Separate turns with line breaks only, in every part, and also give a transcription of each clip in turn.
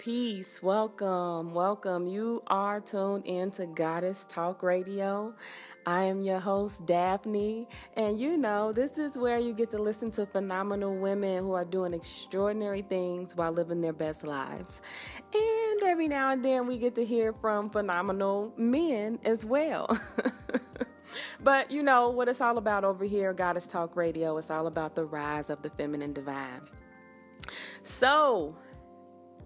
Peace. Welcome, welcome. You are tuned into Goddess Talk Radio. I am your host, Daphne, and you know, this is where you get to listen to phenomenal women who are doing extraordinary things while living their best lives. And every now and then we get to hear from phenomenal men as well. but you know what it's all about over here, Goddess Talk Radio. It's all about the rise of the feminine divine. So,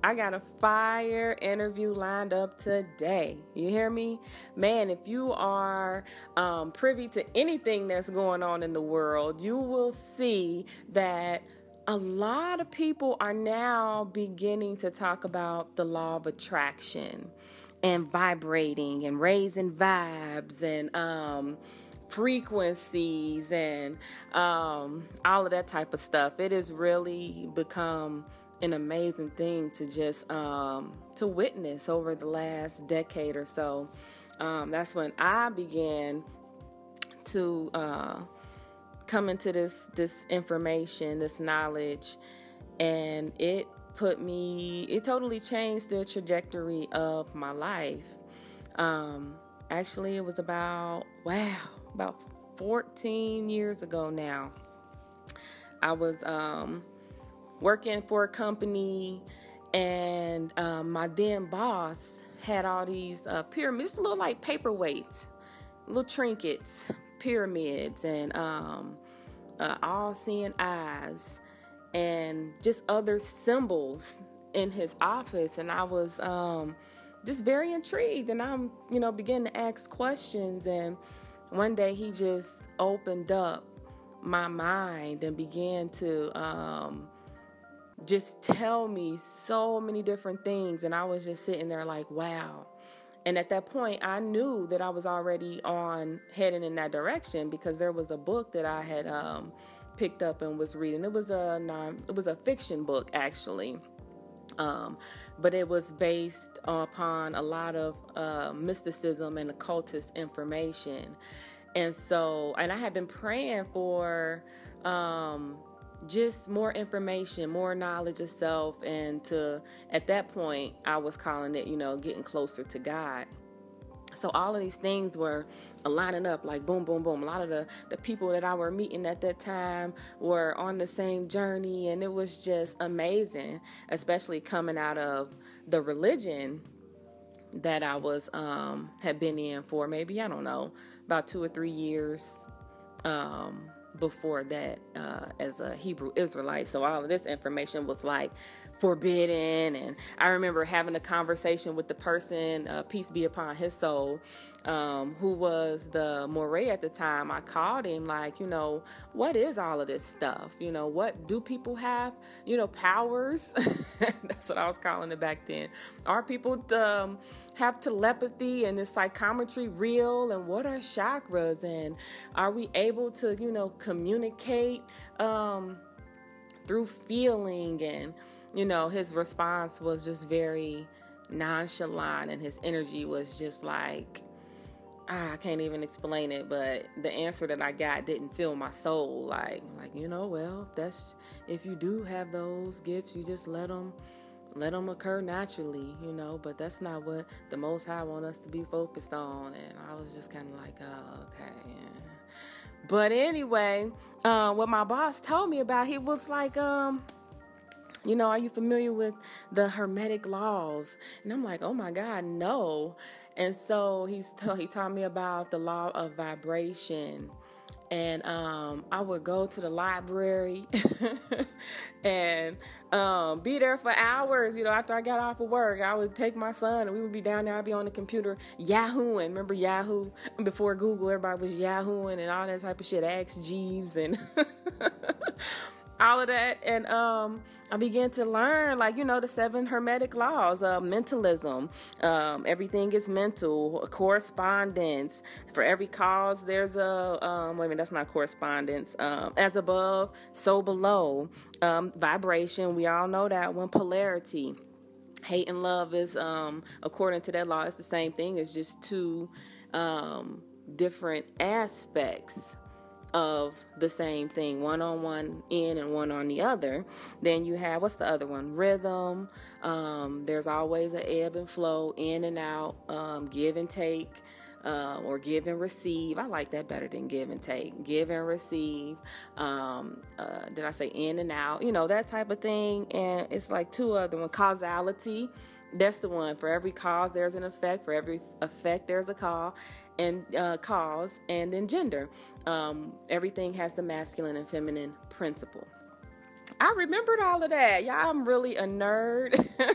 I got a fire interview lined up today. You hear me? Man, if you are um, privy to anything that's going on in the world, you will see that a lot of people are now beginning to talk about the law of attraction and vibrating and raising vibes and um, frequencies and um, all of that type of stuff. It has really become an amazing thing to just um, to witness over the last decade or so. Um, that's when I began to uh, come into this this information, this knowledge, and it put me. It totally changed the trajectory of my life. Um, actually, it was about wow, about 14 years ago now. I was um, working for a company, and um, my then boss had all these uh, pyramids, just little like paperweights, little trinkets, pyramids, and um, uh, all seeing eyes, and just other symbols in his office. And I was um, just very intrigued, and I'm, you know, beginning to ask questions. And one day he just opened up my mind and began to um, just tell me so many different things. And I was just sitting there like, wow. And at that point, I knew that I was already on heading in that direction because there was a book that I had um, picked up and was reading. It was a non, it was a fiction book actually, um, but it was based upon a lot of uh, mysticism and occultist information. And so, and I had been praying for. Um, just more information, more knowledge of self, and to at that point, I was calling it, you know, getting closer to God. So all of these things were lining up like boom, boom, boom. A lot of the, the people that I were meeting at that time were on the same journey, and it was just amazing, especially coming out of the religion that I was um, had been in for maybe I don't know about two or three years. Um, before that uh, as a Hebrew Israelite. So all of this information was like forbidden. And I remember having a conversation with the person, uh, peace be upon his soul, um, who was the moreh at the time. I called him, like, you know, what is all of this stuff? You know, what do people have, you know, powers? That's what I was calling it back then. Are people um, have telepathy and is psychometry real? And what are chakras? And are we able to, you know, communicate um, through feeling and you know, his response was just very nonchalant and his energy was just like, ah, I can't even explain it, but the answer that I got didn't fill my soul. Like, like you know, well, that's if you do have those gifts, you just let them let them occur naturally, you know. But that's not what the Most High want us to be focused on. And I was just kind of like, oh, okay. But anyway, uh, what my boss told me about, he was like, um, you know, are you familiar with the Hermetic laws? And I'm like, oh my God, no. And so he's t- he taught me about the law of vibration. And um, I would go to the library and um, be there for hours. You know, after I got off of work, I would take my son and we would be down there. I'd be on the computer Yahooing. Remember Yahoo before Google? Everybody was Yahooing and all that type of shit. Ask Jeeves and all of that. And um, i began to learn like you know the seven hermetic laws uh, mentalism. Um, everything is mental correspondence. For every cause there's a um, wait a minute that's not correspondence. Um, as above so below. Um, vibration we all know that one polarity. Hate and love is um, according to that law it's the same thing. It's just two different aspects of the same thing, one on one end and one on the other. Then you have what's the other one? Rhythm. Um, there's always an ebb and flow, in and out, um, give and take. Uh, or give and receive. I like that better than give and take. Give and receive. Um, uh, did I say in and out? You know, that type of thing. And it's like two other one causality. That's the one. For every cause, there's an effect. For every effect, there's a call and uh, cause. And then gender. Um, everything has the masculine and feminine principle. I remembered all of that. Y'all, I'm really a nerd.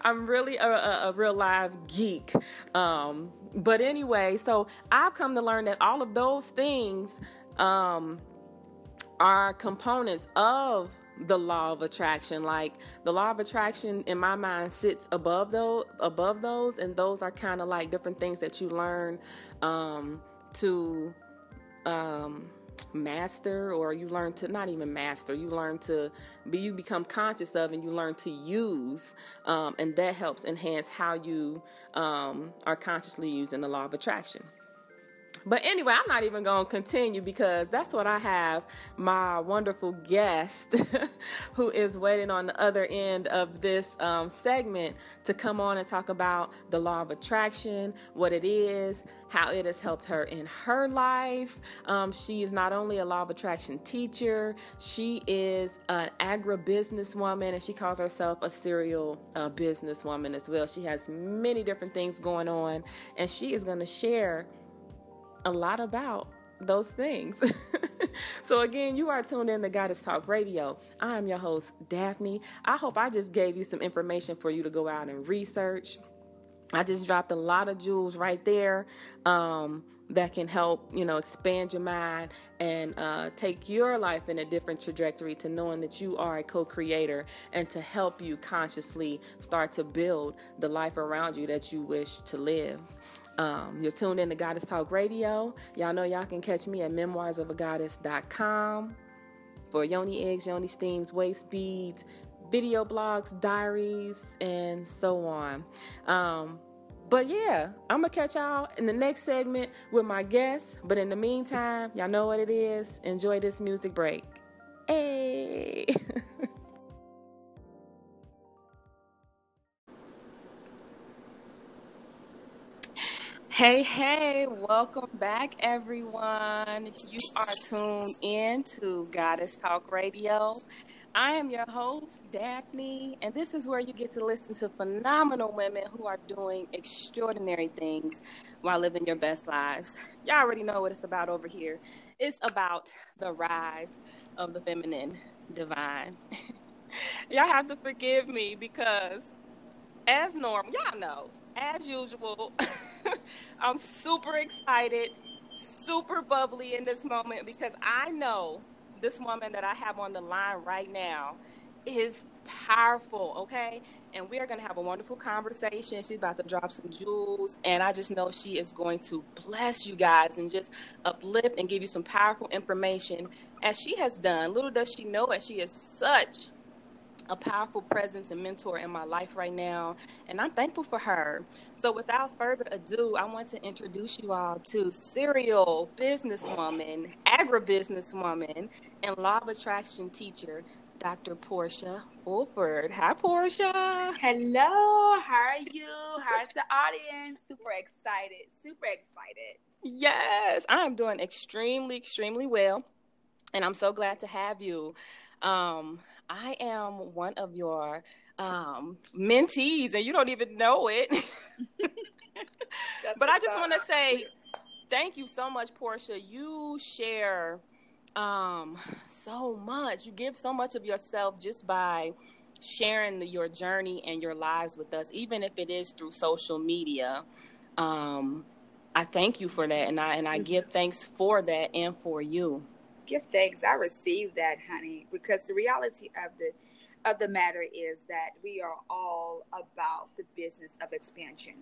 I'm really a, a, a, real live geek. Um, but anyway, so I've come to learn that all of those things um, are components of the law of attraction. Like the law of attraction in my mind sits above those above those and those are kind of like different things that you learn um, to um, master or you learn to not even master you learn to be you become conscious of and you learn to use um, and that helps enhance how you um, are consciously using the law of attraction but anyway, I'm not even going to continue because that's what I have my wonderful guest who is waiting on the other end of this um, segment to come on and talk about the law of attraction, what it is, how it has helped her in her life. Um, she is not only a law of attraction teacher, she is an agribusiness woman and she calls herself a serial uh, businesswoman as well. She has many different things going on and she is going to share a lot about those things. so again, you are tuned in to Goddess Talk Radio. I am your host, Daphne. I hope I just gave you some information for you to go out and research. I just dropped a lot of jewels right there um, that can help, you know, expand your mind and uh, take your life in a different trajectory to knowing that you are a co-creator and to help you consciously start to build the life around you that you wish to live. Um, you're tuned in to Goddess Talk Radio. Y'all know y'all can catch me at memoirsofagagoddess.com for yoni eggs, yoni steams, waist beads, video blogs, diaries, and so on. Um, but yeah, I'm gonna catch y'all in the next segment with my guests. But in the meantime, y'all know what it is. Enjoy this music break. Hey. Hey, hey, welcome back, everyone. You are tuned in to Goddess Talk Radio. I am your host, Daphne, and this is where you get to listen to phenomenal women who are doing extraordinary things while living your best lives. Y'all already know what it's about over here. It's about the rise of the feminine divine. y'all have to forgive me because, as normal, y'all know, as usual, I'm super excited, super bubbly in this moment because I know this woman that I have on the line right now is powerful, okay? And we are going to have a wonderful conversation. She's about to drop some jewels, and I just know she is going to bless you guys and just uplift and give you some powerful information as she has done. Little does she know it, she is such a powerful presence and mentor in my life right now, and I'm thankful for her. So, without further ado, I want to introduce you all to serial businesswoman, agribusinesswoman, and law of attraction teacher, Dr. Portia Fulford. Hi, Portia.
Hello. How are you? How's the audience? Super excited. Super excited.
Yes, I'm doing extremely, extremely well, and I'm so glad to have you. Um, I am one of your um, mentees, and you don't even know it. but I just want to say thank you so much, Portia. You share um, so much. You give so much of yourself just by sharing the, your journey and your lives with us, even if it is through social media. Um, I thank you for that, and I and I give thanks for that and for you
give thanks. I receive that, honey, because the reality of the of the matter is that we are all about the business of expansion.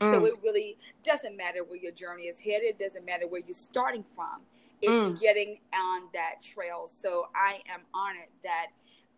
Mm. So it really doesn't matter where your journey is headed, it doesn't matter where you're starting from. It's mm. getting on that trail. So I am honored that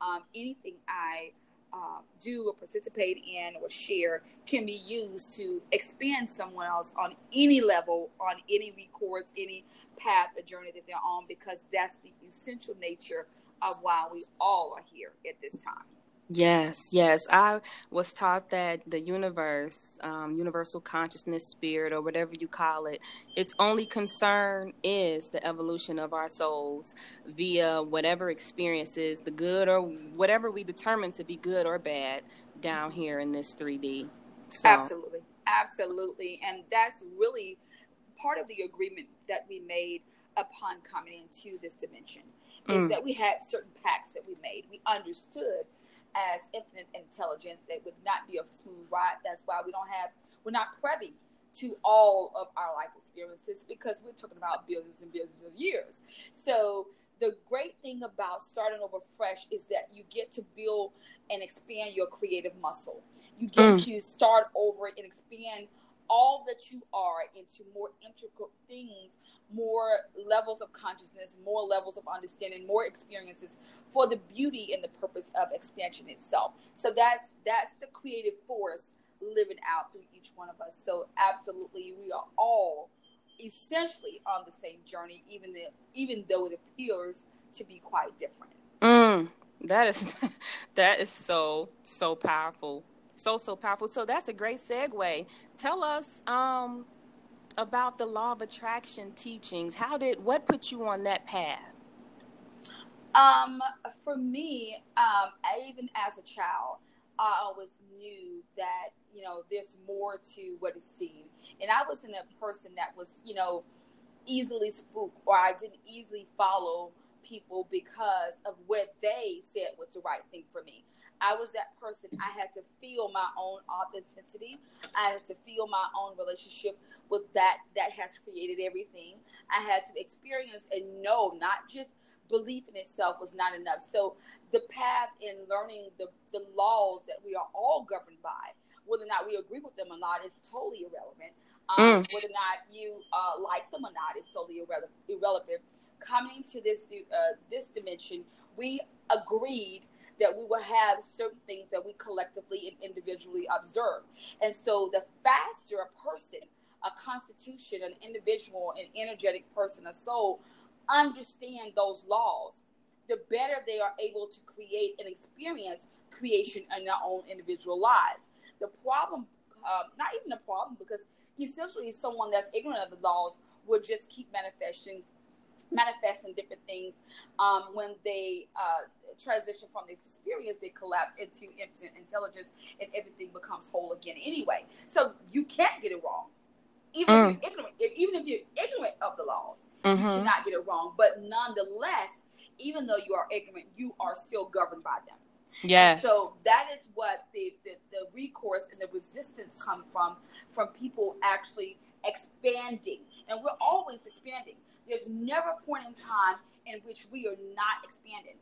um, anything I uh, do or participate in or share can be used to expand someone else on any level, on any recourse, any path, the journey that they're on, because that's the essential nature of why we all are here at this time.
Yes, yes. I was taught that the universe, um, universal consciousness, spirit, or whatever you call it, its only concern is the evolution of our souls via whatever experiences, the good or whatever we determine to be good or bad down here in this 3D.
So. Absolutely. Absolutely. And that's really part of the agreement that we made upon coming into this dimension is mm. that we had certain pacts that we made. We understood as infinite intelligence that would not be a smooth ride. That's why we don't have, we're not privy to all of our life experiences because we're talking about billions and billions of years. So the great thing about starting over fresh is that you get to build and expand your creative muscle. You get mm. to start over and expand all that you are into more intricate things more levels of consciousness, more levels of understanding, more experiences for the beauty and the purpose of expansion itself. So that's that's the creative force living out through each one of us. So absolutely, we are all essentially on the same journey, even the, even though it appears to be quite different.
Mm, that is that is so so powerful, so so powerful. So that's a great segue. Tell us, um, about the law of attraction teachings. How did what put you on that path?
Um, for me, um, even as a child, I always knew that you know there's more to what is seen, and I wasn't a person that was you know easily spooked or I didn't easily follow people because of what they said was the right thing for me. I was that person. I had to feel my own authenticity. I had to feel my own relationship with that that has created everything. I had to experience and know, not just belief in itself was not enough. So the path in learning the, the laws that we are all governed by, whether or not we agree with them or not, is totally irrelevant. Um, mm. Whether or not you uh, like them or not is totally irrele- irrelevant. Coming to this uh, this dimension, we agreed that we will have certain things that we collectively and individually observe. And so the faster a person a constitution, an individual, an energetic person, a soul, understand those laws, the better they are able to create and experience creation in their own individual lives. The problem, uh, not even a problem, because essentially someone that's ignorant of the laws will just keep manifesting manifesting different things um, when they uh, transition from the experience they collapse into infinite intelligence and everything becomes whole again anyway so you can't get it wrong even mm. if you're ignorant, if, even if you're ignorant of the laws, mm-hmm. you cannot get it wrong. But nonetheless, even though you are ignorant, you are still governed by them.
Yes.
And so that is what the, the, the recourse and the resistance come from from people actually expanding, and we're always expanding. There's never a point in time in which we are not expanding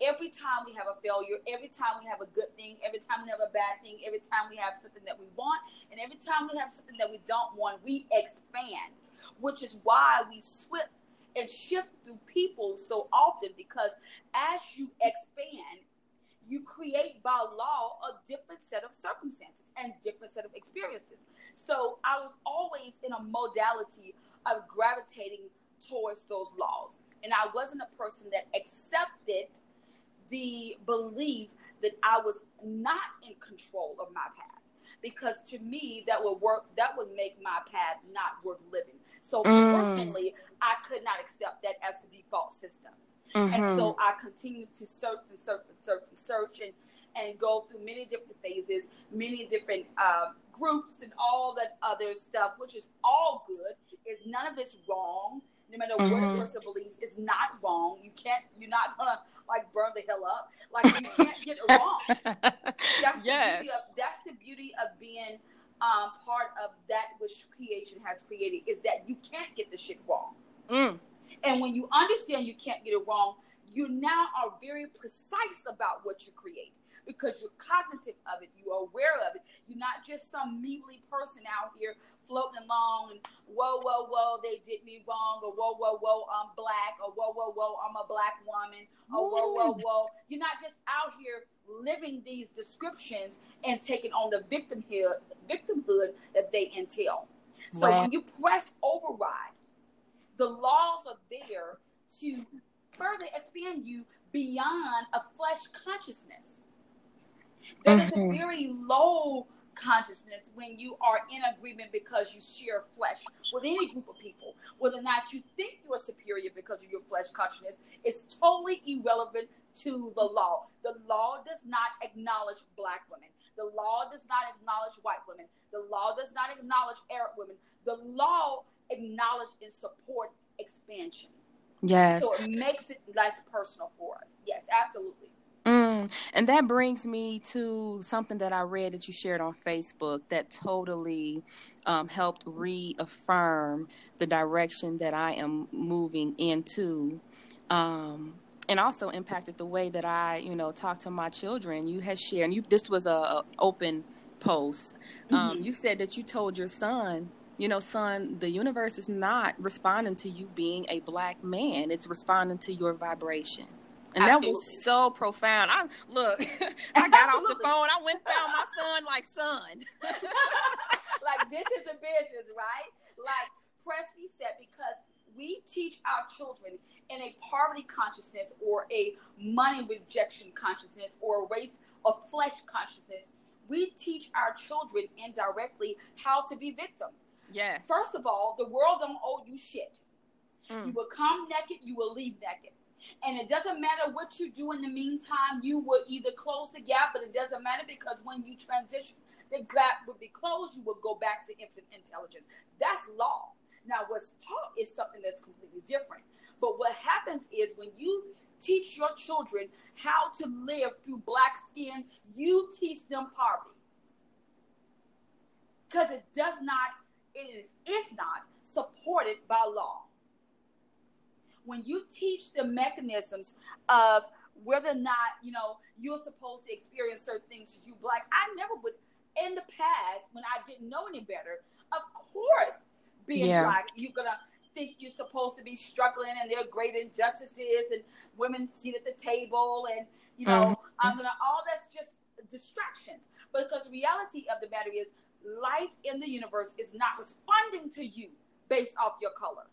every time we have a failure, every time we have a good thing, every time we have a bad thing, every time we have something that we want, and every time we have something that we don't want, we expand, which is why we swip and shift through people so often because as you expand, you create by law a different set of circumstances and different set of experiences. So I was always in a modality of gravitating towards those laws. And I wasn't a person that accepted the belief that I was not in control of my path because to me that would work that would make my path not worth living so mm. personally i could not accept that as the default system mm-hmm. and so i continued to search and search and search and search and and go through many different phases many different uh, groups and all that other stuff which is all good is none of it's wrong no matter mm-hmm. what a person believes is not wrong you can't you're not gonna like burn the hell up. Like you can't get it wrong. That's yes. the of that's the beauty of being um, part of that which creation has created is that you can't get the shit wrong. Mm. And when you understand you can't get it wrong, you now are very precise about what you create because you're cognitive of it, you are aware of it. You're not just some measly person out here floating along and whoa, whoa, whoa, they did me wrong, or whoa, whoa, whoa, I'm black, or whoa, whoa, whoa, I'm a black woman, or whoa, whoa, whoa. You're not just out here living these descriptions and taking on the victimhood victimhood that they entail. So wow. when you press override, the laws are there to further expand you beyond a flesh consciousness. That mm-hmm. is a mm-hmm. very low consciousness when you are in agreement because you share flesh with any group of people. Whether or not you think you are superior because of your flesh consciousness is totally irrelevant to the law. The law does not acknowledge black women. The law does not acknowledge white women. The law does not acknowledge Arab women. The law acknowledges and support expansion.
Yes.
So it makes it less personal for us. Yes, absolutely.
Mm. And that brings me to something that I read that you shared on Facebook that totally um, helped reaffirm the direction that I am moving into. Um, and also impacted the way that I, you know, talk to my children. You had shared, and you, this was a, a open post. Um, mm-hmm. You said that you told your son you know, son, the universe is not responding to you being a black man. It's responding to your vibration. And Absolutely. that was so profound. I look, I got off the phone. I went and found my son like son.
like this is a business, right? Like press reset because we teach our children in a poverty consciousness or a money rejection consciousness or a race of flesh consciousness. We teach our children indirectly how to be victims
Yes.
First of all, the world don't owe you shit. Mm. You will come naked, you will leave naked. And it doesn't matter what you do in the meantime, you will either close the gap, but it doesn't matter because when you transition, the gap will be closed, you will go back to infinite intelligence. That's law. Now, what's taught is something that's completely different. But what happens is when you teach your children how to live through black skin, you teach them poverty. Because it does not it is, is not supported by law. When you teach the mechanisms of whether or not, you know, you're supposed to experience certain things you black, I never would in the past when I didn't know any better, of course, being yeah. black, you're gonna think you're supposed to be struggling and there are great injustices and women sit at the table and you know, mm-hmm. I'm gonna all that's just distractions. Because reality of the matter is life in the universe is not responding to you based off your color.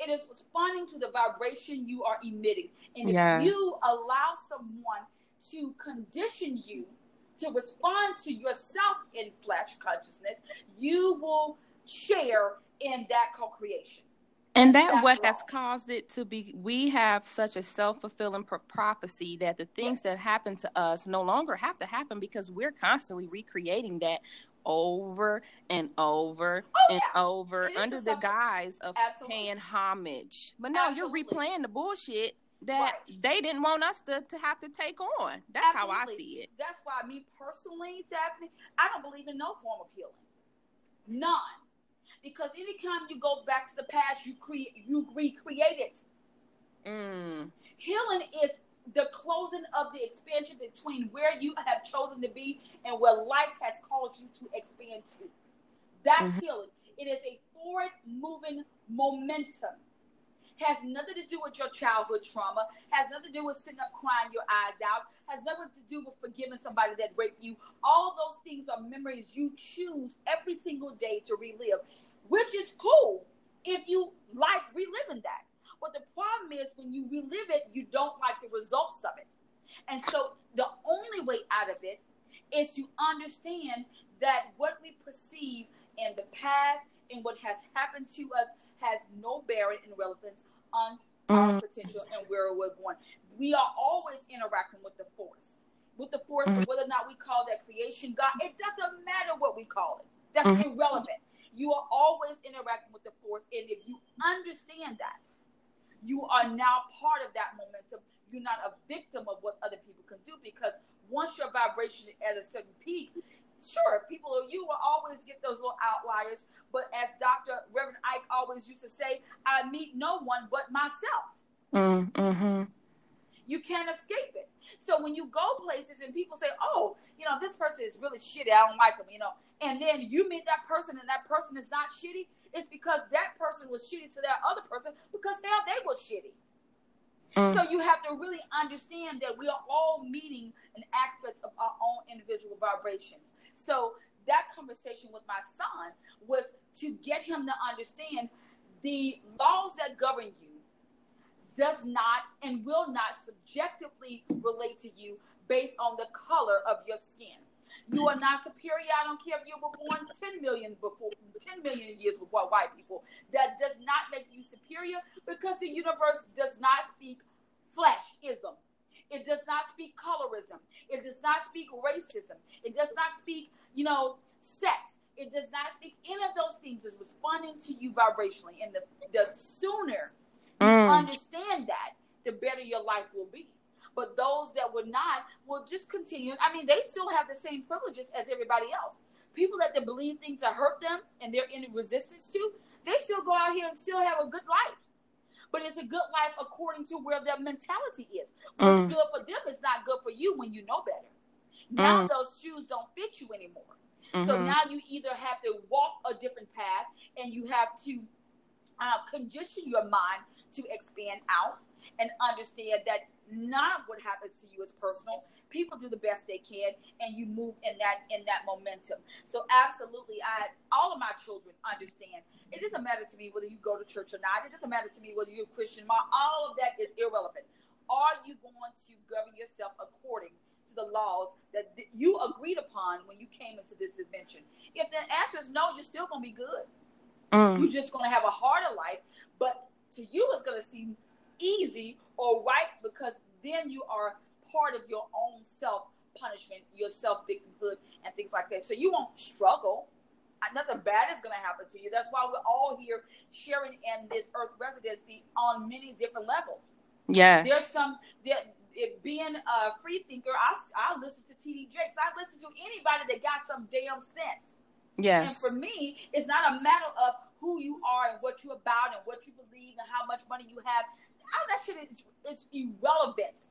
It is responding to the vibration you are emitting. And yes. if you allow someone to condition you to respond to yourself in flesh consciousness, you will share in that co creation.
And that That's what wrong. has caused it to be. We have such a self fulfilling prophecy that the things yes. that happen to us no longer have to happen because we're constantly recreating that over and over oh, and yeah. over under the guise of Absolutely. paying homage. But now Absolutely. you're replaying the bullshit that right. they didn't want us to, to have to take on. That's Absolutely. how I see it.
That's why me personally, Daphne, I don't believe in no form of healing. None. Because anytime you go back to the past, you create you recreate it. Mm. Healing is the closing of the expansion between where you have chosen to be and where life has called you to expand to. That's mm-hmm. healing. It is a forward moving momentum. Has nothing to do with your childhood trauma, has nothing to do with sitting up crying your eyes out, has nothing to do with forgiving somebody that raped you. All those things are memories you choose every single day to relive, which is cool if you like reliving that. But the problem is when you relive it, you don't like the results of it. And so the only way out of it is to understand that what we perceive in the past and what has happened to us has no bearing and relevance on mm. our potential and where we're going. We are always interacting with the force. With the force, mm. whether or not we call that creation God, it doesn't matter what we call it. That's mm. irrelevant. You are always interacting with the force. And if you understand that, you are now part of that momentum. You're not a victim of what other people can do because once your vibration is at a certain peak, sure, people you will always get those little outliers. But as Dr. Reverend Ike always used to say, I meet no one but myself. Mm, mm-hmm. You can't escape it. So when you go places and people say, "Oh, you know, this person is really shitty. I don't like them," you know, and then you meet that person and that person is not shitty, it's because that person was shitty to that other person because hell, they were shitty. Mm. So you have to really understand that we are all meeting an aspect of our own individual vibrations. So that conversation with my son was to get him to understand the laws that govern you does not and will not subjectively relate to you based on the color of your skin. You are not superior. I don't care if you were born 10 million before 10 million years with white people. That does not make you superior because the universe does not speak fleshism. It does not speak colorism. It does not speak racism. It does not speak, you know, sex. It does not speak any of those things. It's responding to you vibrationally. And the, the sooner you mm. understand that, the better your life will be. But those that would not will just continue. I mean, they still have the same privileges as everybody else. People that they believe things to hurt them and they're in resistance to, they still go out here and still have a good life. But it's a good life according to where their mentality is. What's mm. good for them is not good for you when you know better. Now mm. those shoes don't fit you anymore. Mm-hmm. So now you either have to walk a different path and you have to uh, condition your mind to expand out and understand that not what happens to you is personal. People do the best they can, and you move in that in that momentum. So absolutely, I all of my children understand. It doesn't matter to me whether you go to church or not. It doesn't matter to me whether you're a Christian. All of that is irrelevant. Are you going to govern yourself according to the laws that you agreed upon when you came into this dimension? If the answer is no, you're still going to be good. Mm. You're just going to have a harder life, but to you, it's going to seem easy or right because then you are part of your own self punishment, your self victimhood, and things like that. So you won't struggle. Uh, nothing bad is going to happen to you. That's why we're all here sharing in this earth residency on many different levels.
Yes.
There's some, there, it, being a free thinker, I, I listen to TD Jakes. I listen to anybody that got some damn sense.
Yes.
And for me, it's not a matter of who you are and what you're about and what you believe and how much money you have all that shit is, is irrelevant.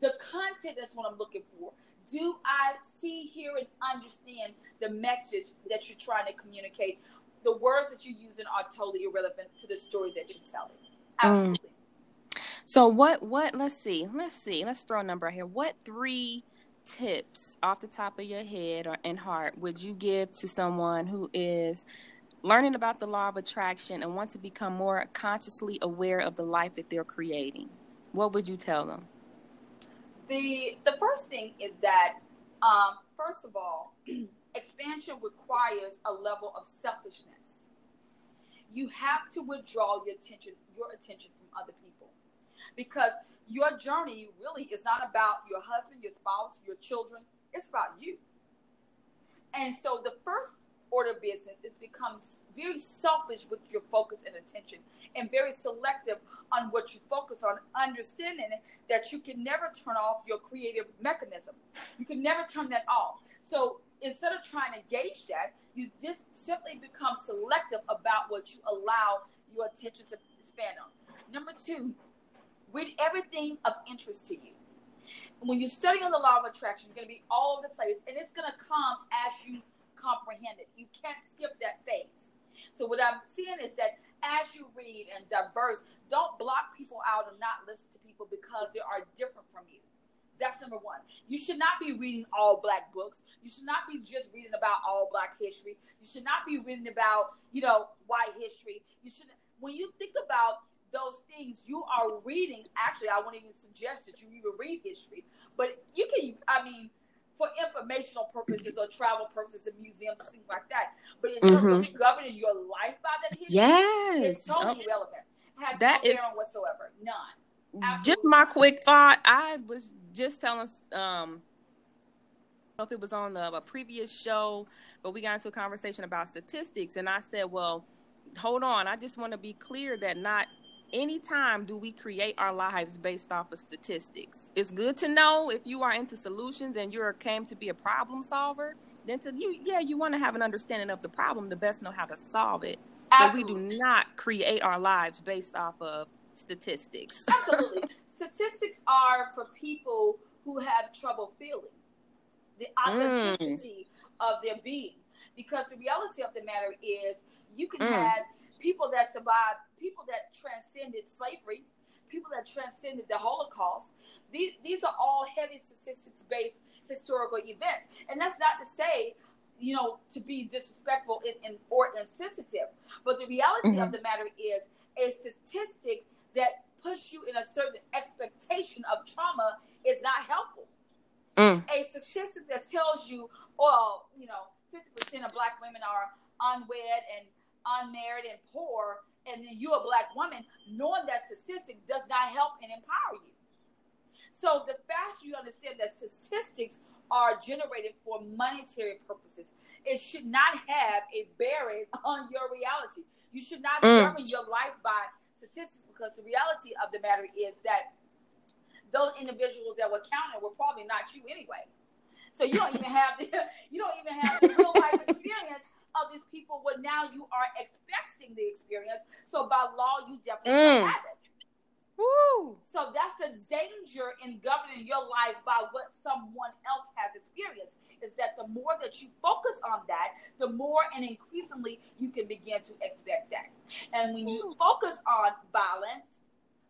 The content is what I'm looking for. Do I see, hear, and understand the message that you're trying to communicate? The words that you're using are totally irrelevant to the story that you're telling. Mm. Absolutely.
Mm. So what what let's see. Let's see. Let's throw a number out here. What three tips off the top of your head or in heart would you give to someone who is learning about the law of attraction and want to become more consciously aware of the life that they're creating, what would you tell them?
The the first thing is that um, first of all, expansion requires a level of selfishness. You have to withdraw your attention your attention from other people because your journey really is not about your husband, your spouse, your children. It's about you. And so the first order business is become very selfish with your focus and attention and very selective on what you focus on, understanding that you can never turn off your creative mechanism. You can never turn that off. So instead of trying to gauge that, you just simply become selective about what you allow your attention to span on. Number two, read everything of interest to you. When you're studying the law of attraction, you're going to be all over the place, and it's going to come as you comprehend it. You can't skip that phase. So what I'm seeing is that as you read and diverse, don't block people out and not listen to people because they are different from you. That's number one. You should not be reading all black books. You should not be just reading about all black history. You should not be reading about, you know, white history. You should when you think about those things, you are reading. Actually, I wouldn't even suggest that you even read history, but you can. I mean, for informational purposes or travel purposes and museums, things like that. But in terms mm-hmm. of governing your life by that history,
yes.
it's totally relevant. Has that no bearing whatsoever. None.
Absolutely. Just my quick thought. I was just telling um if it was on the, a previous show, but we got into a conversation about statistics, and I said, "Well, hold on. I just want to be clear that not anytime do we create our lives based off of statistics. It's good to know if you are into solutions and you're came to be a problem solver, then to you, yeah, you want to have an understanding of the problem to best know how to solve it. Absolutely. But we do not create our lives based off of statistics.
Absolutely. statistics are for people who have trouble feeling the mm. authenticity mm. of their being. Because the reality of the matter is you can mm. have people that survived, people that transcended slavery, people that transcended the Holocaust. These, these are all heavy statistics based historical events. And that's not to say, you know, to be disrespectful or insensitive. But the reality mm-hmm. of the matter is a statistic that puts you in a certain expectation of trauma is not helpful. Mm. A statistic that tells you, oh, you know, 50% of black women are unwed and unmarried and poor, and then you're a black woman, knowing that statistic does not help and empower you. So the faster you understand that statistics are generated for monetary purposes, it should not have a bearing on your reality. You should not mm. govern your life by statistics because the reality of the matter is that those individuals that were counted were probably not you anyway. So you don't even have the you don't even have the real life experience of these people where now you are expecting the experience. So by mm. Woo. So that's the danger in governing your life by what someone else has experienced. Is that the more that you focus on that, the more and increasingly you can begin to expect that. And when you focus on violence,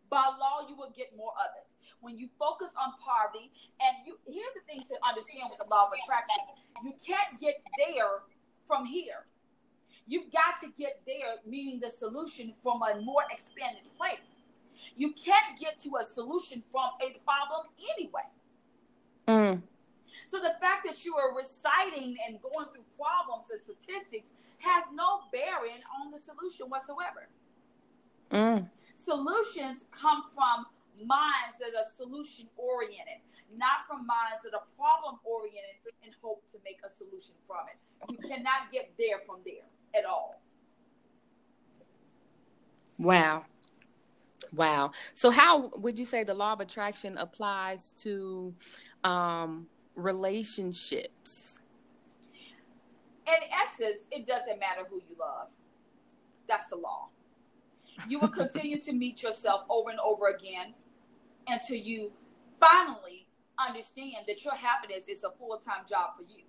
by law, you will get more of it when you focus on poverty, and you here's the thing to understand with the law of attraction, you can't get there from here. You've got to get there, meaning the solution from a more expanded place. You can't get to a solution from a problem anyway. Mm. So the fact that you are reciting and going through problems and statistics has no bearing on the solution whatsoever. Mm. Solutions come from minds that are solution oriented, not from minds that are problem oriented and hope to make a solution from it. You cannot get there from there at all.
Wow. Wow. So, how would you say the law of attraction applies to um, relationships?
In essence, it doesn't matter who you love. That's the law. You will continue to meet yourself over and over again until you finally understand that your happiness is a full time job for you.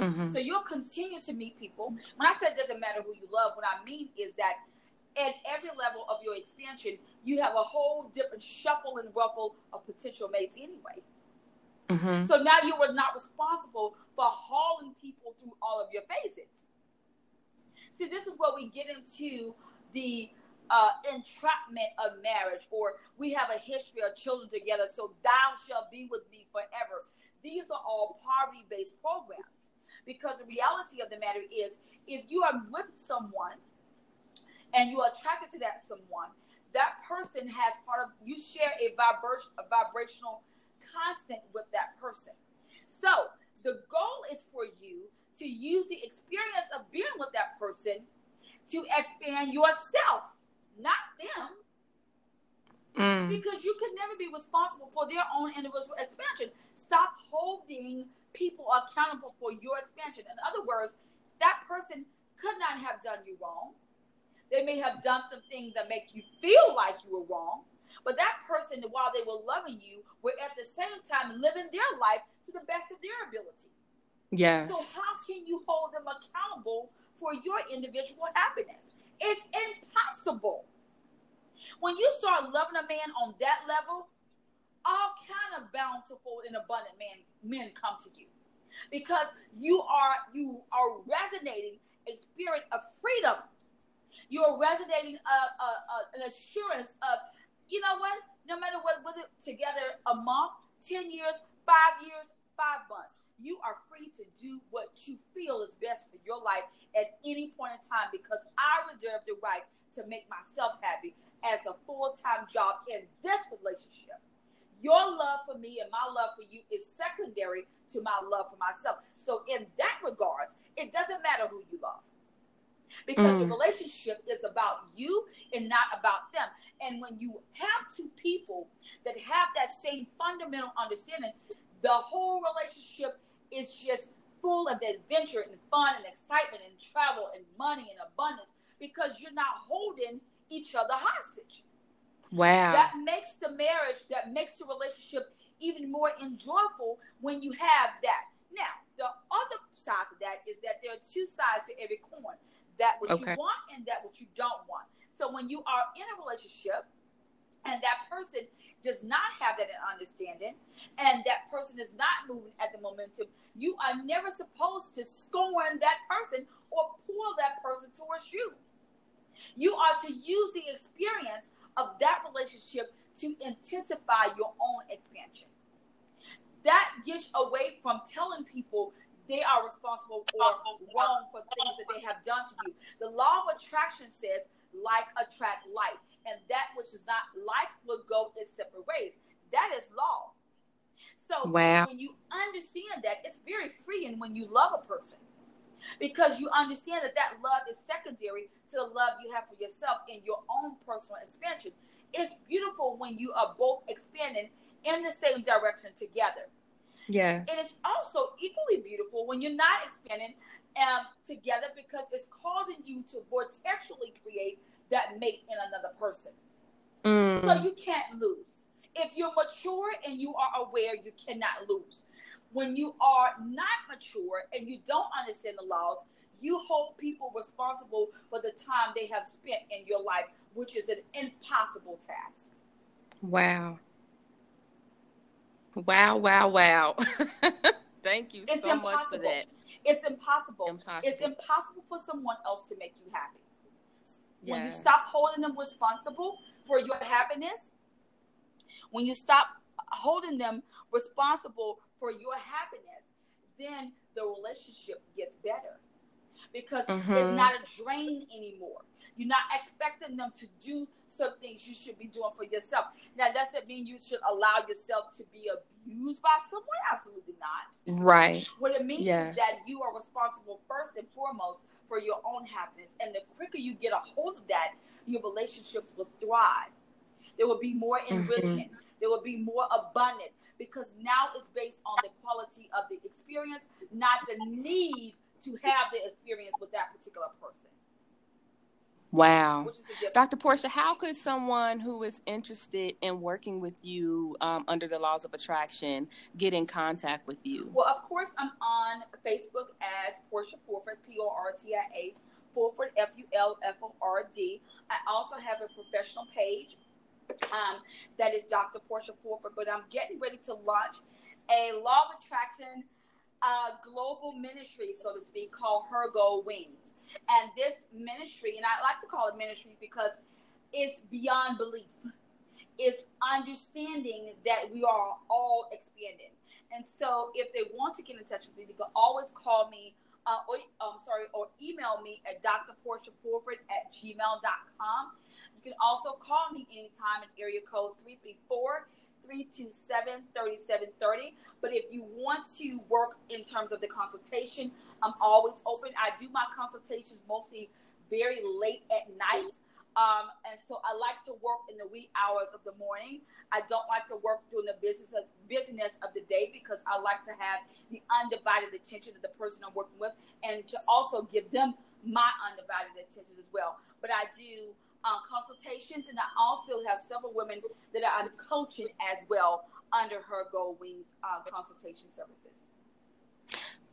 Mm-hmm. So you'll continue to meet people. When I said it doesn't matter who you love, what I mean is that at every level of your expansion, you have a whole different shuffle and ruffle of potential mates anyway. Mm-hmm. So now you are not responsible for hauling people through all of your phases. See, this is where we get into the uh, entrapment of marriage, or we have a history of children together, so thou shalt be with me forever. These are all poverty based programs. Because the reality of the matter is, if you are with someone and you are attracted to that someone, that person has part of you share a vibration, a vibrational constant with that person. So the goal is for you to use the experience of being with that person to expand yourself not them. Mm. Because you can never be responsible for their own individual expansion. Stop holding people accountable for your expansion. In other words, that person could not have done you wrong. They may have done some things that make you feel like you were wrong, but that person, while they were loving you, were at the same time living their life to the best of their ability.
Yes.
So how can you hold them accountable for your individual happiness? It's impossible. When you start loving a man on that level, all kind of bountiful and abundant man men come to you because you are you are resonating a spirit of freedom. You are resonating a, a, a, an assurance of, you know what? No matter what, was it together a month, ten years, five years, five months, you are free to do what you feel is best for your life at any point in time because I reserve the right to make myself happy as a full time job in this relationship. Your love for me and my love for you is secondary to my love for myself. So, in that regard, it doesn't matter who you love because mm. the relationship is about you and not about them. And when you have two people that have that same fundamental understanding, the whole relationship is just full of adventure and fun and excitement and travel and money and abundance because you're not holding each other hostage.
Wow.
That makes the marriage, that makes the relationship even more enjoyable when you have that. Now, the other side of that is that there are two sides to every coin that what okay. you want and that what you don't want. So when you are in a relationship and that person does not have that understanding, and that person is not moving at the momentum, you are never supposed to scorn that person or pull that person towards you. You are to use the experience of that relationship to intensify your own expansion. That gets away from telling people they are responsible or wrong for things that they have done to you. The law of attraction says like attract like, and that which is not like will go its separate ways. That is law. So wow. when you understand that, it's very freeing when you love a person because you understand that that love is secondary to the love you have for yourself in your own personal expansion. It's beautiful when you are both expanding in the same direction together.
Yes.
And it's also equally beautiful when you're not expanding um, together because it's causing you to vortexually create that mate in another person. Mm. So you can't lose. If you're mature and you are aware, you cannot lose. When you are not mature and you don't understand the laws, you hold people responsible for the time they have spent in your life, which is an impossible task.
Wow. Wow, wow, wow. Thank you it's so impossible. much for that.
It's impossible. impossible. It's impossible for someone else to make you happy. Yes. When you stop holding them responsible for your happiness, when you stop holding them responsible for your happiness, then the relationship gets better because mm-hmm. it's not a drain anymore. You're not expecting them to do some things you should be doing for yourself. Now, does it mean you should allow yourself to be abused by someone? Absolutely not.
Right.
What it means yes. is that you are responsible first and foremost for your own happiness. And the quicker you get a hold of that, your relationships will thrive. There will be more enriching. Mm-hmm. There will be more abundant because now it's based on the quality of the experience, not the need to have the experience with that particular person.
Wow. Dr. Portia, how could someone who is interested in working with you um, under the laws of attraction get in contact with you?
Well, of course, I'm on Facebook as Portia Fulford, P O R T I A, Fulford, F U L F O R D. I also have a professional page um, that is Dr. Portia Fulford, but I'm getting ready to launch a law of attraction uh, global ministry, so to speak, called Her Gold Wings. And this ministry, and I like to call it ministry because it's beyond belief. It's understanding that we are all expanding. And so if they want to get in touch with me, they can always call me, uh, or, um, sorry, or email me at drportiafulford at gmail.com. You can also call me anytime at area code 334 327 3730. But if you want to work in terms of the consultation, I'm always open. I do my consultations mostly very late at night. Um, and so I like to work in the wee hours of the morning. I don't like to work during the business of business of the day because I like to have the undivided attention of the person I'm working with and to also give them my undivided attention as well. But I do um, consultations and I also have several women that I'm coaching as well under her Gold Wings uh, consultation services.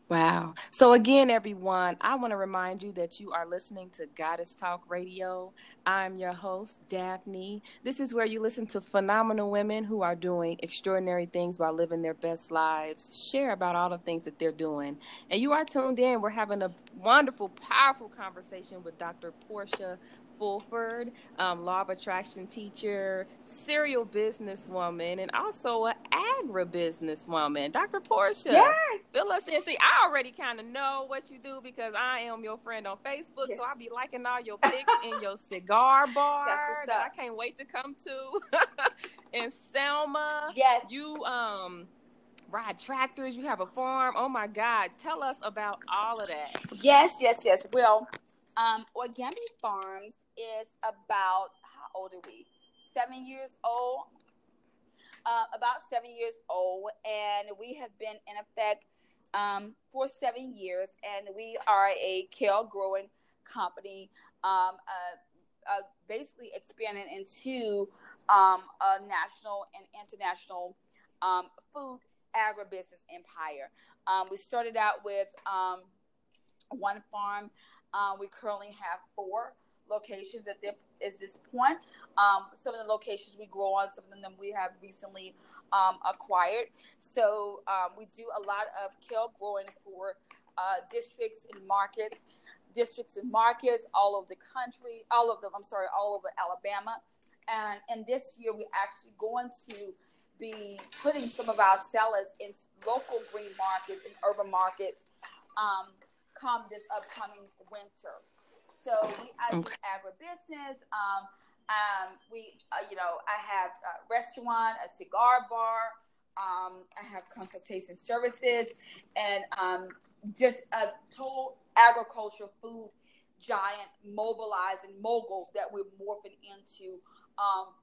Wow. So, again, everyone, I want to remind you that you are listening to Goddess Talk Radio. I'm your host, Daphne. This is where you listen to phenomenal women who are doing extraordinary things while living their best lives, share about all the things that they're doing. And you are tuned in. We're having a wonderful, powerful conversation with Dr. Portia Fulford, um, law of attraction teacher, serial businesswoman, and also an agribusinesswoman. Dr. Portia,
yeah.
fill us in. See, I already kind of know what you do because I am your friend on Facebook, yes. so I'll be liking all your pics in your cigar bar that I can't wait to come to. in Selma,
yes,
you um ride tractors. You have a farm. Oh my God! Tell us about all of that.
Yes, yes, yes. Well, um, Origami Farms is about how old are we? Seven years old. Uh, about seven years old, and we have been in effect um, for seven years, and we are a kale growing company, um, uh, uh, basically expanding into um, a national and international um, food agribusiness empire. Um, we started out with um, one farm. Uh, we currently have four locations at this is this point. Um, some of the locations we grow on, some of them we have recently um, acquired. So um, we do a lot of kale growing for uh, districts and markets, districts and markets all over the country, all of them. I'm sorry, all over Alabama. And and this year we're actually going to be putting some of our sellers in local green markets and urban markets um, come this upcoming winter. So we I okay. do agribusiness. Um, um, we, uh, you know, I have a restaurant, a cigar bar. Um, I have consultation services, and um, just a total agriculture food giant, mobilizing mogul that we're morphing into. Um,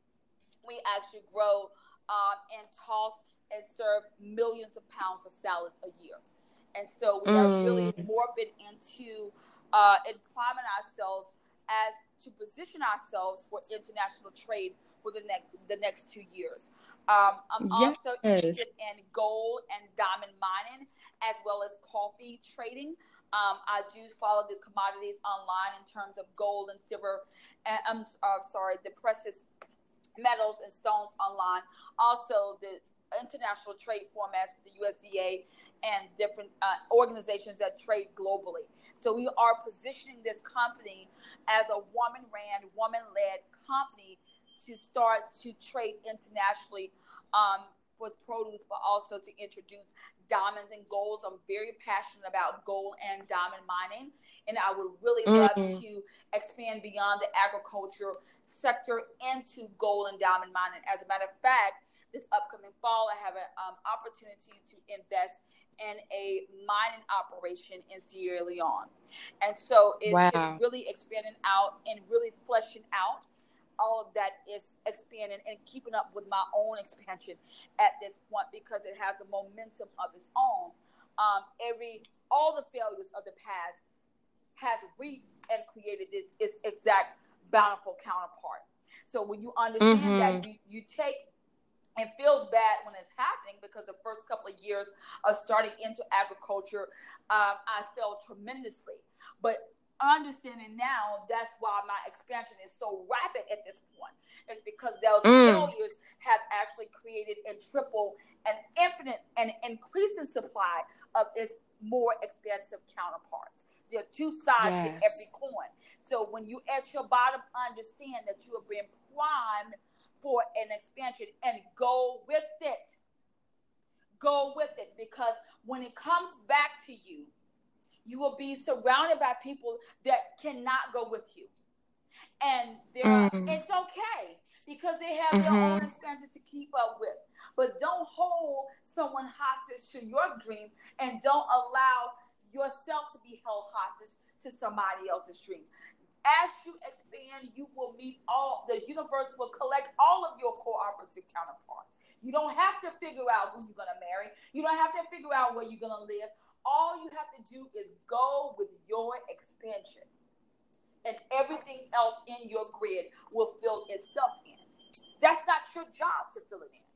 we actually grow um, and toss and serve millions of pounds of salads a year. And so we mm. are really mm. morphing into uh, and climbing ourselves as to position ourselves for international trade within the next, the next two years. Um, I'm yes. also interested in gold and diamond mining as well as coffee trading. Um, I do follow the commodities online in terms of gold and silver, and I'm uh, sorry, the precious metals and stones online. Also, the international trade formats for the USDA and different uh, organizations that trade globally. So we are positioning this company as a woman ran, woman led company to start to trade internationally um, with produce, but also to introduce diamonds and golds. I'm very passionate about gold and diamond mining, and I would really mm-hmm. love to expand beyond the agriculture sector into gold and diamond mining. As a matter of fact, this upcoming fall, I have an um, opportunity to invest in a mining operation in Sierra Leone. And so it's, wow. it's really expanding out and really fleshing out all of that is expanding and keeping up with my own expansion at this point because it has a momentum of its own. Um, every all the failures of the past has reaped and created its, its exact bountiful counterpart. So when you understand mm-hmm. that, you, you take it feels bad when it's happening because the first couple of years of starting into agriculture, um, I failed tremendously. But understanding now, that's why my expansion is so rapid at this point. It's because those mm. failures have actually created and triple an infinite and increasing supply of its more expensive counterparts. There are two sides yes. to every coin. So when you at your bottom understand that you are being primed for an expansion and go with it. Go with it because when it comes back to you, you will be surrounded by people that cannot go with you. And mm. it's okay because they have mm-hmm. their own expansion to keep up with. But don't hold someone hostage to your dream and don't allow yourself to be held hostage to somebody else's dream as you expand, you will meet all, the universe will collect all of your cooperative counterparts. You don't have to figure out who you're going to marry. You don't have to figure out where you're going to live. All you have to do is go with your expansion. And everything else in your grid will fill itself in. That's not your job to fill it in.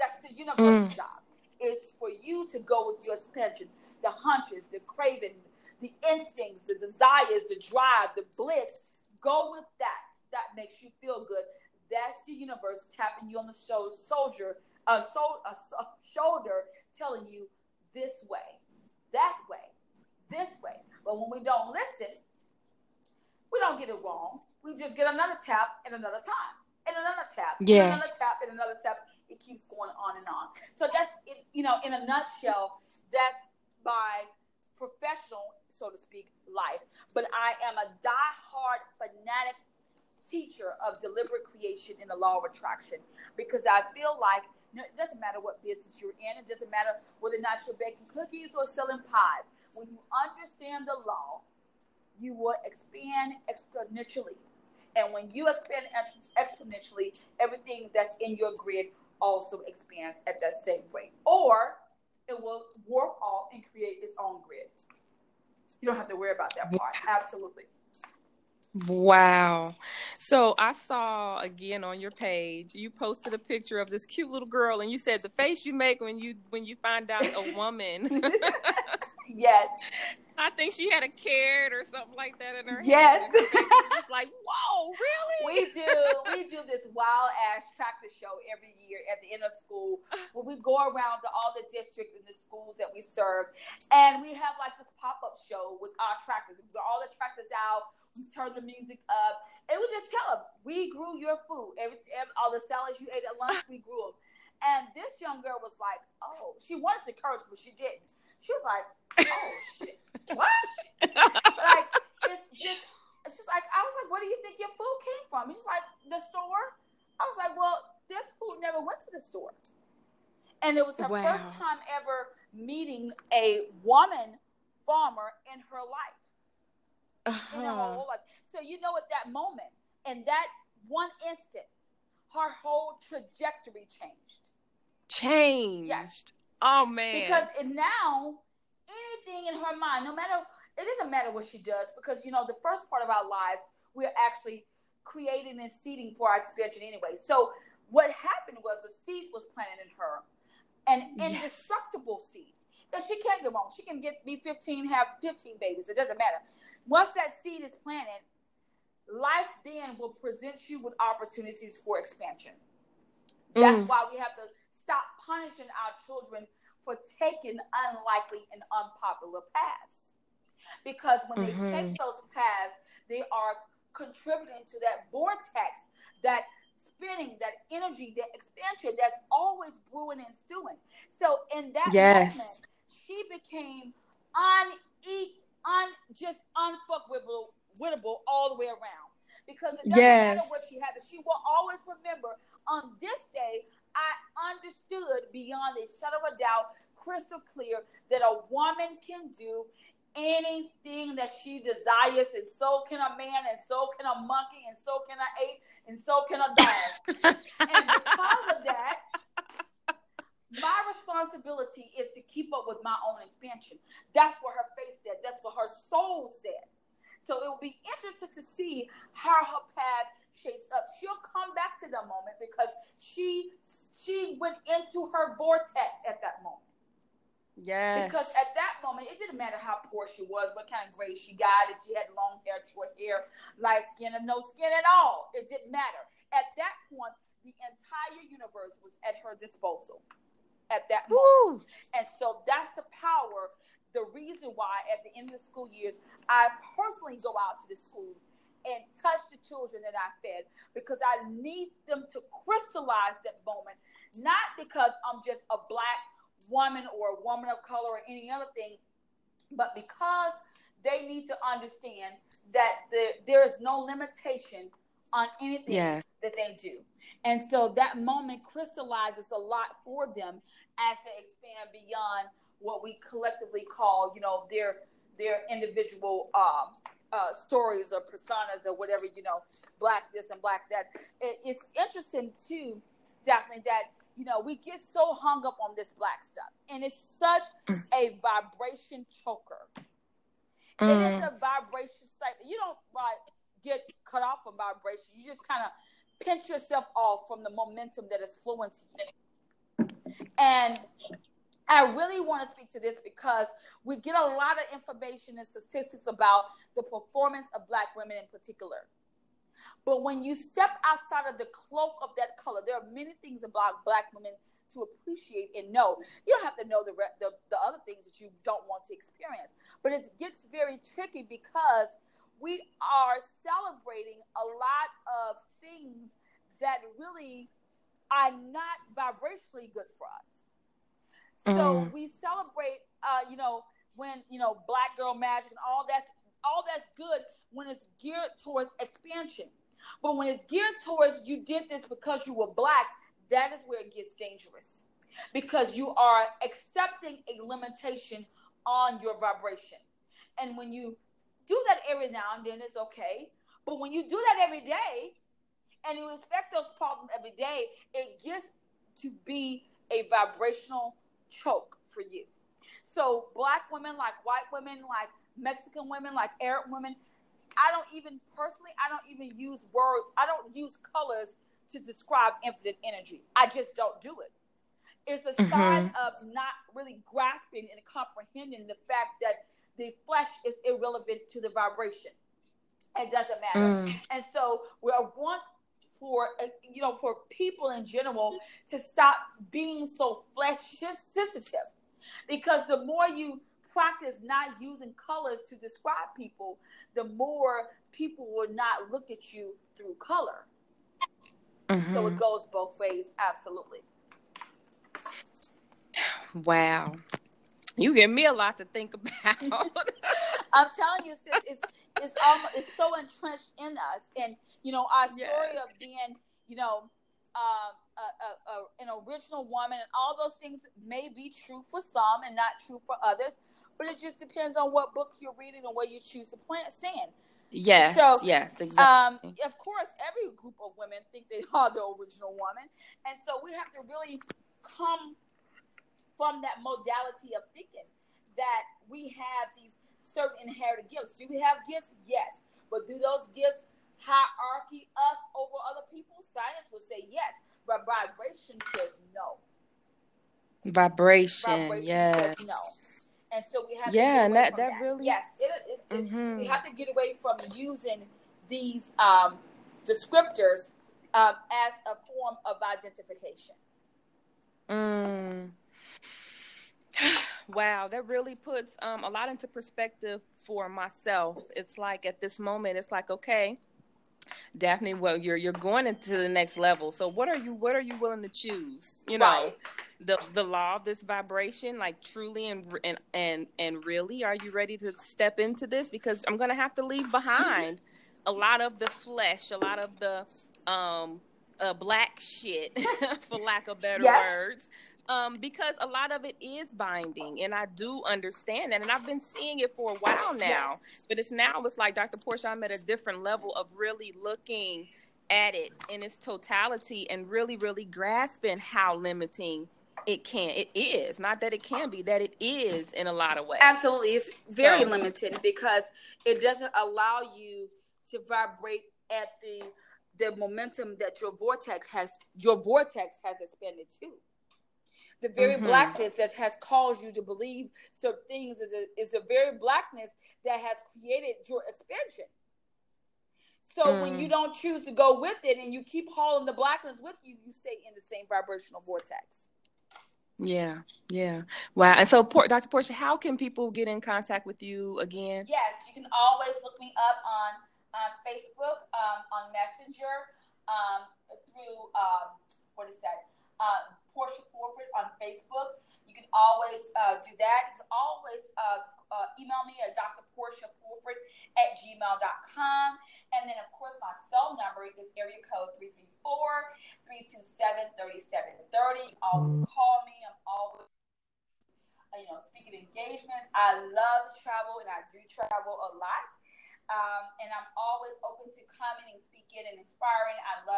That's the universe's mm. job. It's for you to go with your expansion, the hunches, the craving, the instincts, the desires, the drive, the bliss. Go with that. That makes you feel good. That's the universe tapping you on the show, soldier, uh, so, uh, shoulder, telling you this way, that way, this way. But when we don't listen, we don't get it wrong. We just get another tap and another time, and another tap, yeah. and another tap, and another tap. It keeps going on and on. So that's, it, you know, in a nutshell, that's by professional, so to speak, life, but I am a die-hard fanatic teacher of deliberate creation in the law of attraction because I feel like it doesn't matter what business you're in, it doesn't matter whether or not you're baking cookies or selling pies. When you understand the law, you will expand exponentially. And when you expand exponentially, everything that's in your grid also expands at that same rate. Or it will warp off and create its own grid. You don't have to worry about that part. Absolutely.
Wow. So I saw again on your page, you posted a picture of this cute little girl and you said the face you make when you when you find out a woman.
yes.
I think she had a carrot or something like that in her
yes.
head. Yes. Just like, whoa, really?
We do. We do this wild ass tractor show every year at the end of school where we go around to all the districts and the schools that we serve. And we have like this pop up show with our tractors. We get all the tractors out, we turn the music up, and we just tell them, we grew your food. Every, every, all the salads you ate at lunch, we grew them. And this young girl was like, oh, she wanted to curse, but she didn't. She was like, oh, shit what? like it's just it's just like I was like, where do you think your food came from? She's like, the store. I was like, well, this food never went to the store. And it was her wow. first time ever meeting a woman farmer in her life. Uh-huh. In her uh-huh. whole life. So you know at that moment, in that one instant, her whole trajectory changed.
Changed. Yes. Oh man.
Because now anything in her mind, no matter it doesn't matter what she does, because you know the first part of our lives we're actually creating and seeding for our expansion anyway. So what happened was the seed was planted in her, an yes. indestructible seed that she can't go wrong. She can get be 15, have 15 babies. It doesn't matter. Once that seed is planted, life then will present you with opportunities for expansion. That's mm. why we have to stop punishing our children for taking unlikely and unpopular paths. Because when mm-hmm. they take those paths, they are contributing to that vortex, that spinning, that energy, that expansion that's always brewing and stewing. So in that yes. moment, she became un un just unfuckwittable wittable all the way around. Because it doesn't yes. matter what she had, she will always remember on this day I understood beyond a shadow of a doubt, crystal clear, that a woman can do anything that she desires, and so can a man, and so can a monkey, and so can an ape, and so can a dog. and because of that, my responsibility is to keep up with my own expansion. That's what her face said. That's what her soul said. So it will be interesting to see how her path shapes up. She'll come back to that moment because she she went into her vortex at that moment.
Yes.
Because at that moment, it didn't matter how poor she was, what kind of grades she got, if she had long hair, short hair, light skin, or no skin at all. It didn't matter. At that point, the entire universe was at her disposal. At that Woo. moment. And so that's the power, the reason why at the end of the school years, I personally go out to the schools and touch the children that I fed because I need them to crystallize that moment, not because I'm just a black woman or a woman of color or any other thing, but because they need to understand that the, there is no limitation on anything yeah. that they do. And so that moment crystallizes a lot for them as they expand beyond what we collectively call, you know, their their individual um, uh, stories or personas or whatever, you know, black this and black that. It, it's interesting too, Daphne, that you know we get so hung up on this black stuff, and it's such mm. a vibration choker. Mm. It is mm. a vibration site. You don't like get cut off from vibration. You just kind of pinch yourself off from the momentum that is flowing to you. And I really want to speak to this because we get a lot of information and statistics about the performance of Black women in particular. But when you step outside of the cloak of that color, there are many things about Black women to appreciate and know. You don't have to know the, the, the other things that you don't want to experience. But it gets very tricky because we are celebrating a lot of things that really are not vibrationally good for us. So mm. we celebrate, uh, you know, when you know Black Girl Magic and all that's all that's good when it's geared towards expansion. But when it's geared towards you did this because you were black, that is where it gets dangerous because you are accepting a limitation on your vibration. And when you do that every now and then, it's okay. But when you do that every day and you expect those problems every day, it gets to be a vibrational choke for you. So black women, like white women, like Mexican women, like Arab women, I don't even personally, I don't even use words. I don't use colors to describe infinite energy. I just don't do it. It's a sign mm-hmm. of not really grasping and comprehending the fact that the flesh is irrelevant to the vibration. It doesn't matter. Mm. And so we are want for uh, you know for people in general to stop being so flesh sensitive. Because the more you practice not using colors to describe people the more people will not look at you through color. Mm-hmm. so it goes both ways absolutely.
Wow. You give me a lot to think about.
I'm telling you sis, it's it's almost it's so entrenched in us. And you know, our story yes. of being, you know, um, a, a, a, an original woman and all those things may be true for some and not true for others, but it just depends on what book you're reading and where you choose to plant stand.
Yes, so, yes, exactly. Um,
of course, every group of women think they are the original woman, and so we have to really come from that modality of thinking that we have these certain inherited gifts. Do we have gifts? Yes, but do those gifts hierarchy us over other people? Science would say yes, but vibration says no.
Vibration, vibration yes.
no. And so we have
yeah, and that,
that,
that really
yes, it, it, it, mm-hmm. we have to get away from using these um, descriptors um, as a form of identification.
Mm. Wow, that really puts um, a lot into perspective for myself. It's like at this moment, it's like, okay, Daphne, well, you're you're going into the next level. So what are you what are you willing to choose? You know, right. the the law of this vibration, like truly and and and and really, are you ready to step into this? Because I'm gonna have to leave behind a lot of the flesh, a lot of the um uh, black shit, for lack of better yes. words um, because a lot of it is binding, and I do understand that, and I've been seeing it for a while now. Yes. But it's now it's like Dr. Portia, I'm at a different level of really looking at it in its totality and really, really grasping how limiting it can it is not that it can be that it is in a lot of ways
absolutely it's very so. limited because it doesn't allow you to vibrate at the the momentum that your vortex has your vortex has expanded to the very mm-hmm. blackness that has caused you to believe certain things is, a, is the very blackness that has created your expansion. So mm. when you mm. don't choose to go with it and you keep hauling the blackness with you, you stay in the same vibrational vortex.
Yeah, yeah. Wow. And so, Dr. Portia, how can people get in contact with you again?
Yes, you can always look me up on, on Facebook, um, on Messenger, um, through, um, what is that? Uh, Portia Fulford on Facebook. You can always uh, do that. You can always uh, uh, email me at drportiafulford at gmail.com. And then, of course, my cell number is area code 334-327-3730. Always call me. I'm always, uh, you know, speaking engagements. I love to travel, and I do travel a lot. Um, and I'm always open to coming and speaking and inspiring. I love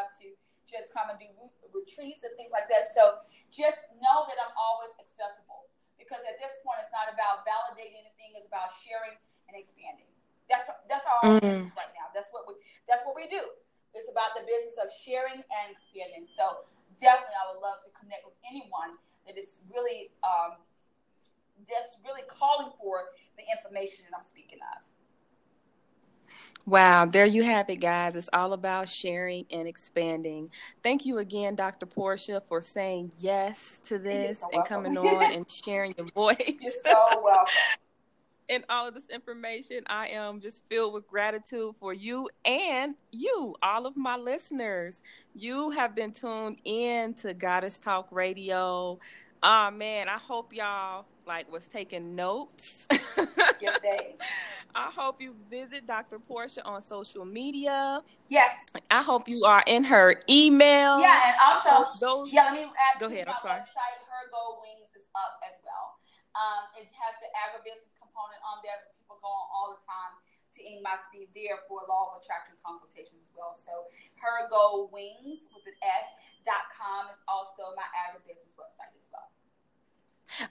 just come and do retreats and things like that. So just know that I'm always accessible because at this point, it's not about validating anything; it's about sharing and expanding. That's that's our mm. business right now. That's what we that's what we do. It's about the business of sharing and expanding. So definitely, I would love to connect with anyone that is really um, that's really calling for the information that I'm speaking of.
Wow, there you have it, guys. It's all about sharing and expanding. Thank you again, Dr. Portia, for saying yes to this so and coming on and sharing your voice.
You're so welcome.
and all of this information, I am just filled with gratitude for you and you, all of my listeners. You have been tuned in to Goddess Talk Radio. Oh man, I hope y'all like was taking notes.
Good day.
I hope you visit Dr. Portia on social media.
Yes.
I hope you are in her email.
Yeah, and also
those.
Yeah, let me add.
Go ahead.
I'm
sorry.
Website, Her Go Wings is up as well. Um, it has the agribusiness component on there. People go on all the time to inbox me there for law of attraction consultations as well. So Her Go Wings with an S dot com is also my agribusiness website as well.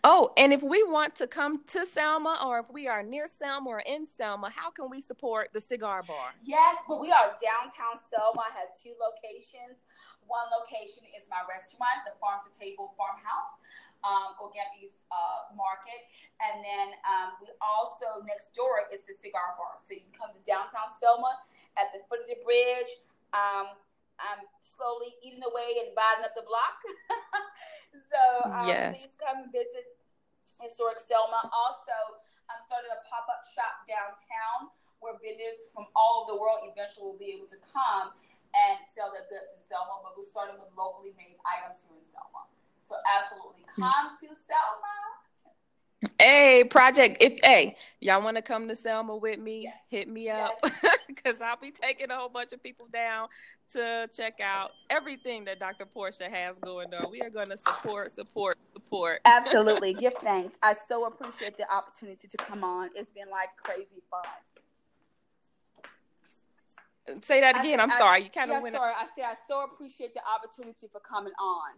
Oh, and if we want to come to Selma or if we are near Selma or in Selma, how can we support the cigar bar?
Yes, but we are downtown Selma. I have two locations. One location is my restaurant, the Farm to Table Farmhouse, um, uh, Market. And then um, we also, next door is the cigar bar. So you can come to downtown Selma at the foot of the bridge. Um, I'm slowly eating away and buying up the block. so um, yes. please come visit historic Selma. Also, I'm starting a pop up shop downtown where vendors from all over the world eventually will be able to come and sell their goods in Selma. But we're starting with locally made items here in Selma. So absolutely come to Selma.
Hey, project. If hey, y'all want to come to Selma with me, yes. hit me up because yes. I'll be taking a whole bunch of people down to check out everything that Dr. Portia has going on. We are going to support, support, support.
Absolutely. Give thanks. I so appreciate the opportunity to come on. It's been like crazy fun.
Say that again. I, am sorry. You kind of
yeah, went. Sorry. I say I so appreciate the opportunity for coming on.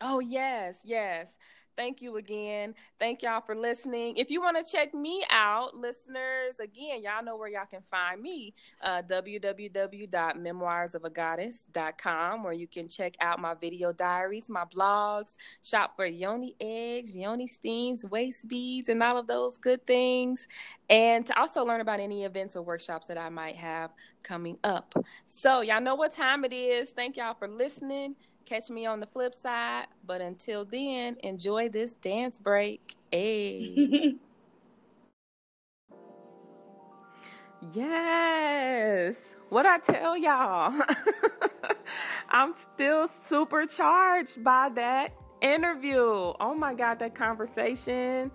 Oh yes, yes. Thank you again. Thank y'all for listening. If you want to check me out, listeners, again, y'all know where y'all can find me uh, www.memoirsofagagoddess.com, where you can check out my video diaries, my blogs, shop for yoni eggs, yoni steams, waist beads, and all of those good things. And to also learn about any events or workshops that I might have coming up. So, y'all know what time it is. Thank y'all for listening. Catch me on the flip side. But until then, enjoy this dance break. Hey. yes. What I tell y'all. I'm still super charged by that interview. Oh my God, that conversation.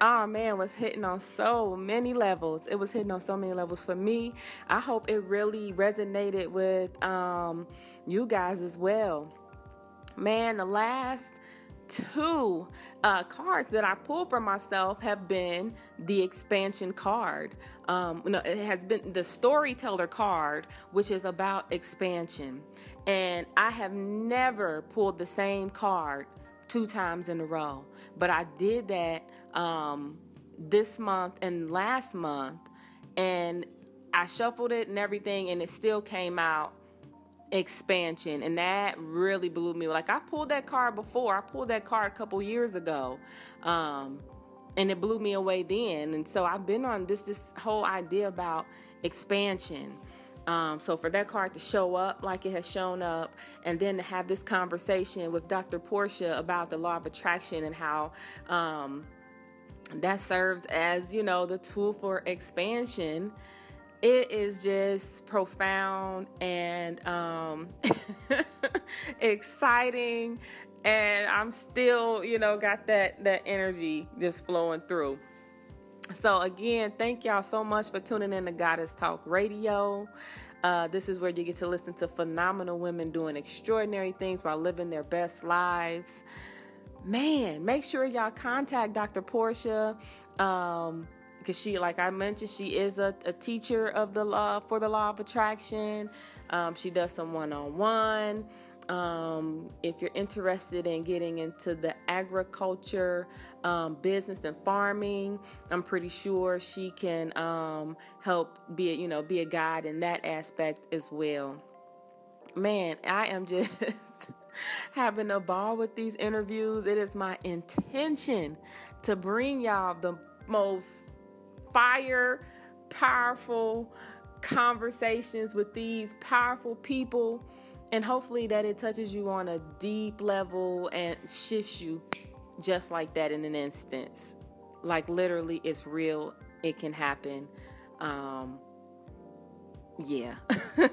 Oh man, was hitting on so many levels. It was hitting on so many levels for me. I hope it really resonated with um, you guys as well. Man, the last two uh, cards that I pulled for myself have been the expansion card. Um, no, it has been the storyteller card, which is about expansion. And I have never pulled the same card two times in a row, but I did that um, this month and last month, and I shuffled it and everything, and it still came out expansion and that really blew me. Like i pulled that card before. I pulled that card a couple years ago um, and it blew me away then. And so i've been on this this whole idea about expansion. Um, so for that card to show up like it has shown up and then to have this conversation with dr portia about the law of attraction and how um, that serves as you know the tool for expansion it is just profound and um, exciting and i'm still you know got that that energy just flowing through. So again thank y'all so much for tuning in to goddess talk radio. Uh, this is where you get to listen to phenomenal women doing extraordinary things while living their best lives. Man make sure y'all contact dr portia um, because she like i mentioned she is a, a, teacher of the law for the law of attraction. Um, she does some one-on-one. Um, if you're interested in getting into the agriculture um, business and farming i'm pretty sure she can um, help be a, you know be a guide in that aspect as well. Man i am just having a ball with these interviews. It is my intention to bring y'all the most fire, powerful conversations with these powerful people. And hopefully, that it touches you on a deep level and shifts you just like that in an instance. Like, literally, it's real, it can happen. Um, yeah.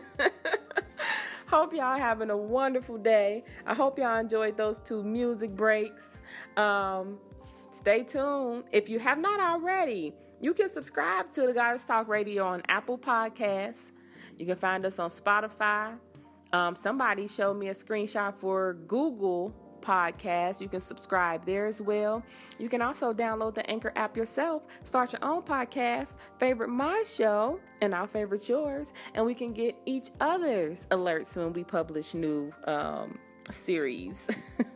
hope y'all having a wonderful day. I hope y'all enjoyed those two music breaks. Um, stay tuned. If you have not already, you can subscribe to the Goddess Talk Radio on Apple Podcasts. You can find us on Spotify. Um, somebody showed me a screenshot for Google Podcast. You can subscribe there as well. You can also download the Anchor app yourself, start your own podcast, favorite my show, and I'll favorite yours, and we can get each other's alerts when we publish new um, series.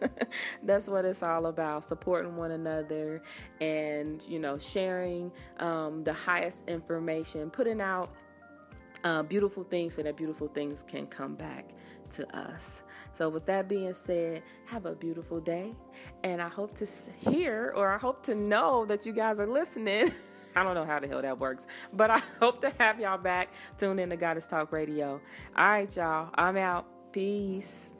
That's what it's all about supporting one another and, you know, sharing um, the highest information, putting out uh, beautiful things so that beautiful things can come back to us. So, with that being said, have a beautiful day. And I hope to hear or I hope to know that you guys are listening. I don't know how the hell that works, but I hope to have y'all back. Tune in to Goddess Talk Radio. All right, y'all. I'm out. Peace.